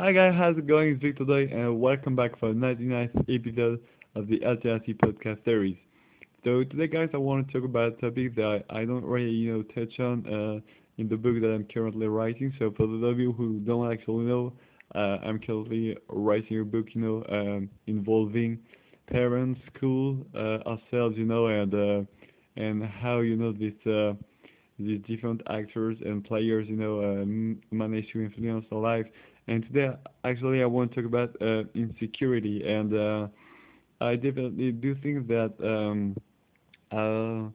Hi guys, how's it going? It's Vic today, and welcome back for the 99th episode of the LTRC podcast series. So today, guys, I want to talk about a topic that I don't really, you know, touch on uh, in the book that I'm currently writing. So for those of you who don't actually know, uh, I'm currently writing a book, you know, um, involving parents, school, uh, ourselves, you know, and uh, and how you know this uh, these different actors and players, you know, uh, manage to influence our life and today, actually, I want to talk about uh, insecurity, and uh, I definitely do think that um, uh,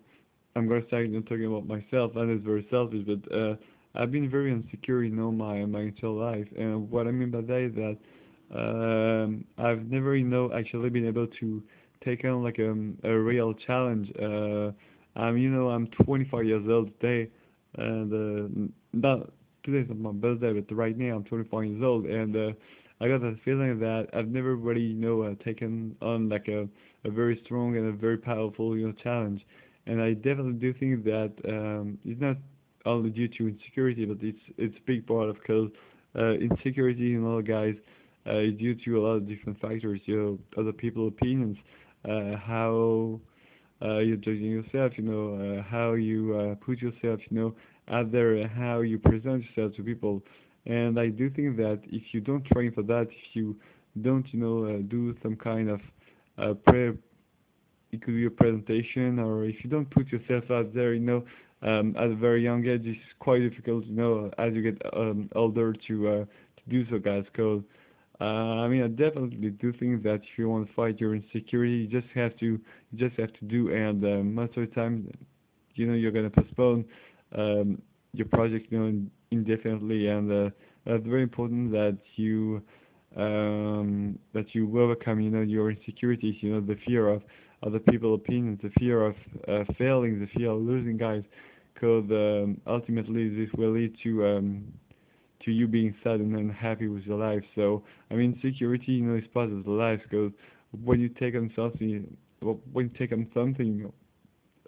I'm gonna start you know, talking about myself, and it's very selfish, but uh, I've been very insecure, you know, my my entire life, and what I mean by that is that um, I've never, you know, actually been able to take on like a, um, a real challenge. Uh, I'm, you know, I'm 25 years old today, and uh, not today's not my birthday, but right now I'm 24 years old, and uh, I got the feeling that I've never really, you know, uh, taken on like a, a very strong and a very powerful, you know, challenge. And I definitely do think that um, it's not only due to insecurity, but it's it's a big part of because uh, insecurity, you know, guys, uh, is due to a lot of different factors. You know, other people's opinions, uh, how uh, you're judging yourself, you know, uh, how you uh, put yourself, you know, out there, how you present yourself to people. And I do think that if you don't train for that, if you don't, you know, uh, do some kind of uh, pre, it could be a presentation, or if you don't put yourself out there, you know, um, at a very young age, it's quite difficult, you know, as you get um, older to uh, to do so, guys. Because uh, I mean, I definitely do think that if you want to fight your insecurity, you just have to, you just have to do. And uh, most of the time, you know, you're gonna postpone um, your project, you know, indefinitely. And uh, it's very important that you um, that you overcome, you know, your insecurities, you know, the fear of other people's opinions, the fear of uh, failing, the fear of losing, guys. Because um, ultimately, this will lead to um, to you being sad and unhappy with your life. So, I mean, security, you know, is part of the life because when you take on something, when you take on something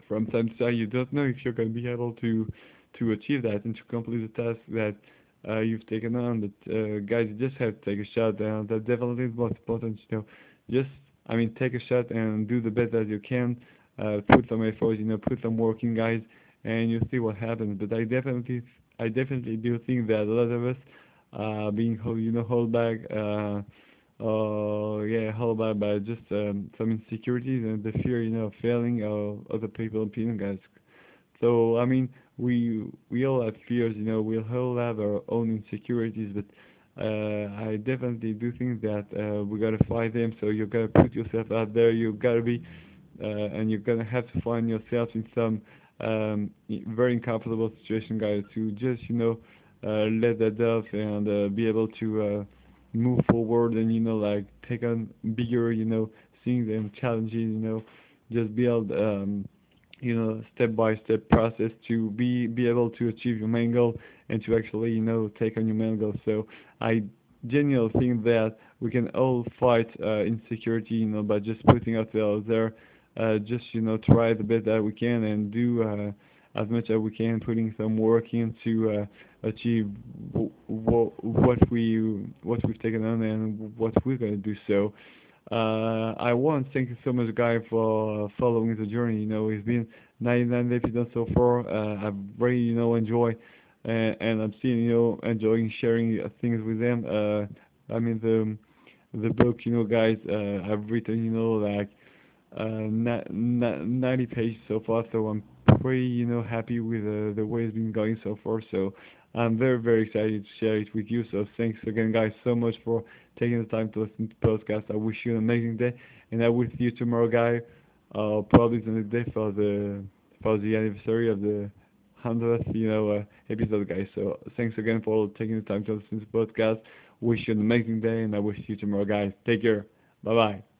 from time to time, you don't know if you're going to be able to to achieve that and to complete the task that uh, you've taken on. But uh, guys, you just have to take a shot, and that definitely is most important. You know, just I mean, take a shot and do the best that you can. Uh, put some effort, you know, put some work in, guys, and you see what happens. But I definitely I definitely do think that a lot of us uh, being you know hold back, uh, uh, yeah, hold back by just um, some insecurities and the fear you know of failing or other people opinion, guys. So I mean, we we all have fears, you know, we all have our own insecurities, but uh, I definitely do think that uh, we gotta fight them. So you gotta put yourself out there. You gotta be, uh, and you're gonna have to find yourself in some very uncomfortable situation, guys, to just, you know, uh, let that off and uh, be able to uh, move forward and, you know, like take on bigger, you know, things and challenges, you know, just build, um, you know, step by step process to be be able to achieve your main goal and to actually, you know, take on your main goal. So I genuinely think that we can all fight uh, insecurity, you know, by just putting ourselves there just you know try the best that we can and do uh, as much as we can, putting some work in to uh, achieve what we what we've taken on and what we're gonna do. So. Uh, I want to thank you so much, Guy, for following the journey. You know, it's been 99 episodes so far. Uh, I've really, you know, enjoy, and, and I'm seeing, you know, enjoying sharing things with them. Uh, I mean, the the book, you know, guys, uh, I've written, you know, like uh, 90 pages so far, so I'm pretty, you know, happy with uh, the way it's been going so far. So I'm very, very excited to share it with you. So thanks again, guys, so much for taking the time to listen to the podcast. I wish you an amazing day, and I will see you tomorrow, guys. Uh, probably the next day for the for the anniversary of the hundredth, you know, uh, episode, guys. So thanks again for taking the time to listen to the podcast. Wish you an amazing day, and I wish you tomorrow, guys. Take care. Bye bye.